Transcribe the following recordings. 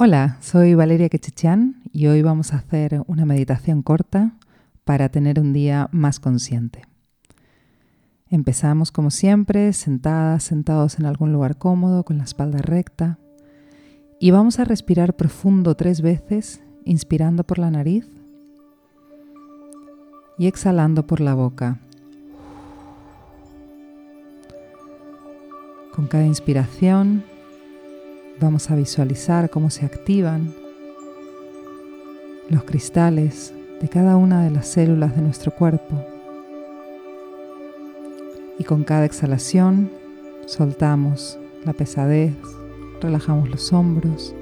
Hola, soy Valeria Quechichian y hoy vamos a hacer una meditación corta para tener un día más consciente. Empezamos como siempre, sentadas, sentados en algún lugar cómodo, con la espalda recta. Y vamos a respirar profundo tres veces, inspirando por la nariz y exhalando por la boca. Con cada inspiración Vamos a visualizar cómo se activan los cristales de cada una de las células de nuestro cuerpo. Y con cada exhalación soltamos la pesadez, relajamos los hombros,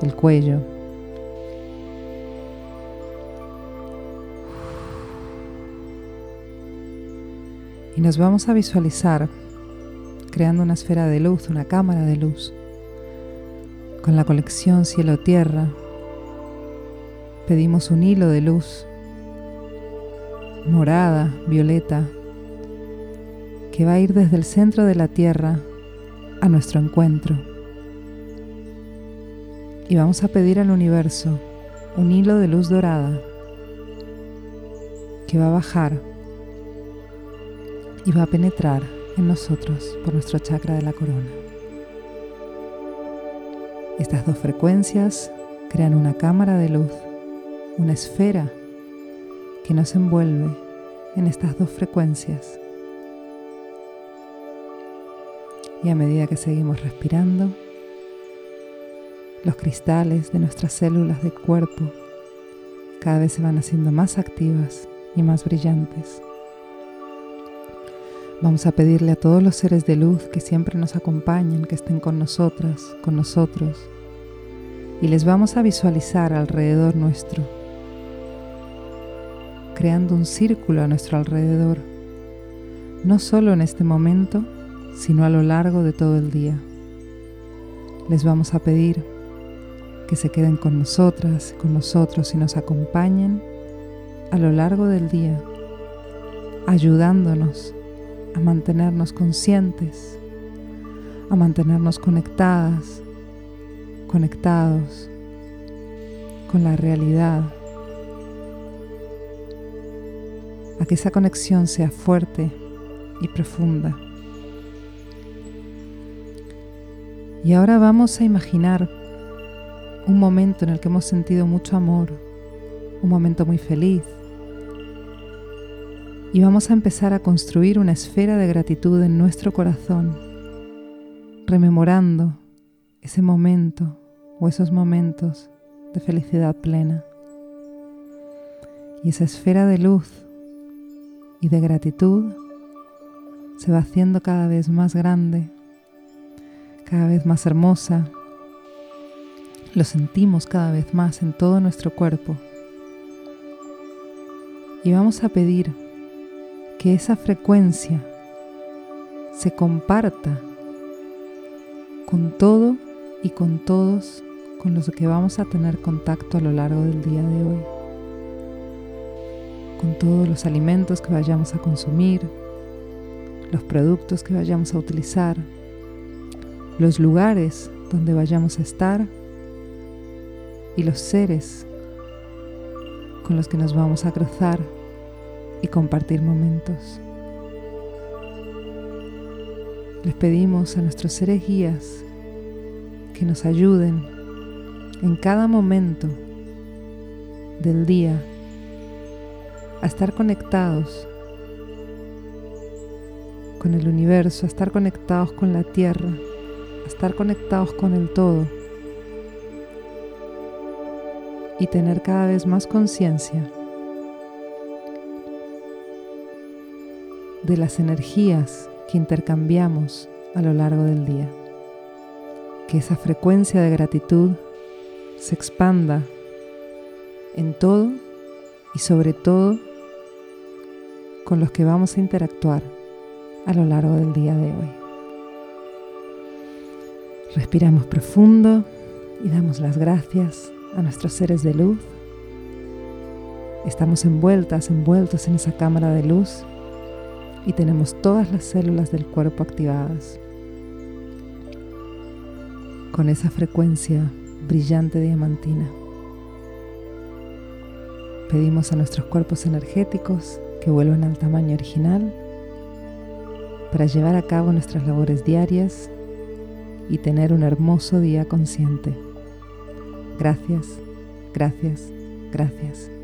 el cuello. Y nos vamos a visualizar creando una esfera de luz, una cámara de luz con la colección cielo-tierra, pedimos un hilo de luz morada, violeta, que va a ir desde el centro de la Tierra a nuestro encuentro. Y vamos a pedir al universo un hilo de luz dorada que va a bajar y va a penetrar en nosotros por nuestro chakra de la corona. Estas dos frecuencias crean una cámara de luz, una esfera que nos envuelve en estas dos frecuencias. Y a medida que seguimos respirando, los cristales de nuestras células de cuerpo cada vez se van haciendo más activas y más brillantes. Vamos a pedirle a todos los seres de luz que siempre nos acompañen, que estén con nosotras, con nosotros, y les vamos a visualizar alrededor nuestro, creando un círculo a nuestro alrededor, no solo en este momento, sino a lo largo de todo el día. Les vamos a pedir que se queden con nosotras, con nosotros y nos acompañen a lo largo del día, ayudándonos a mantenernos conscientes, a mantenernos conectadas, conectados con la realidad, a que esa conexión sea fuerte y profunda. Y ahora vamos a imaginar un momento en el que hemos sentido mucho amor, un momento muy feliz, y vamos a empezar a construir una esfera de gratitud en nuestro corazón, rememorando ese momento o esos momentos de felicidad plena. Y esa esfera de luz y de gratitud se va haciendo cada vez más grande, cada vez más hermosa. Lo sentimos cada vez más en todo nuestro cuerpo. Y vamos a pedir que esa frecuencia se comparta con todo y con todos con los que vamos a tener contacto a lo largo del día de hoy, con todos los alimentos que vayamos a consumir, los productos que vayamos a utilizar, los lugares donde vayamos a estar y los seres con los que nos vamos a cruzar y compartir momentos. Les pedimos a nuestros seres guías que nos ayuden en cada momento del día a estar conectados con el universo, a estar conectados con la tierra, a estar conectados con el todo y tener cada vez más conciencia de las energías que intercambiamos a lo largo del día. Que esa frecuencia de gratitud se expanda en todo y sobre todo con los que vamos a interactuar a lo largo del día de hoy. Respiramos profundo y damos las gracias a nuestros seres de luz. Estamos envueltas, envueltos en esa cámara de luz y tenemos todas las células del cuerpo activadas. Con esa frecuencia brillante diamantina. Pedimos a nuestros cuerpos energéticos que vuelvan al tamaño original para llevar a cabo nuestras labores diarias y tener un hermoso día consciente. Gracias, gracias, gracias.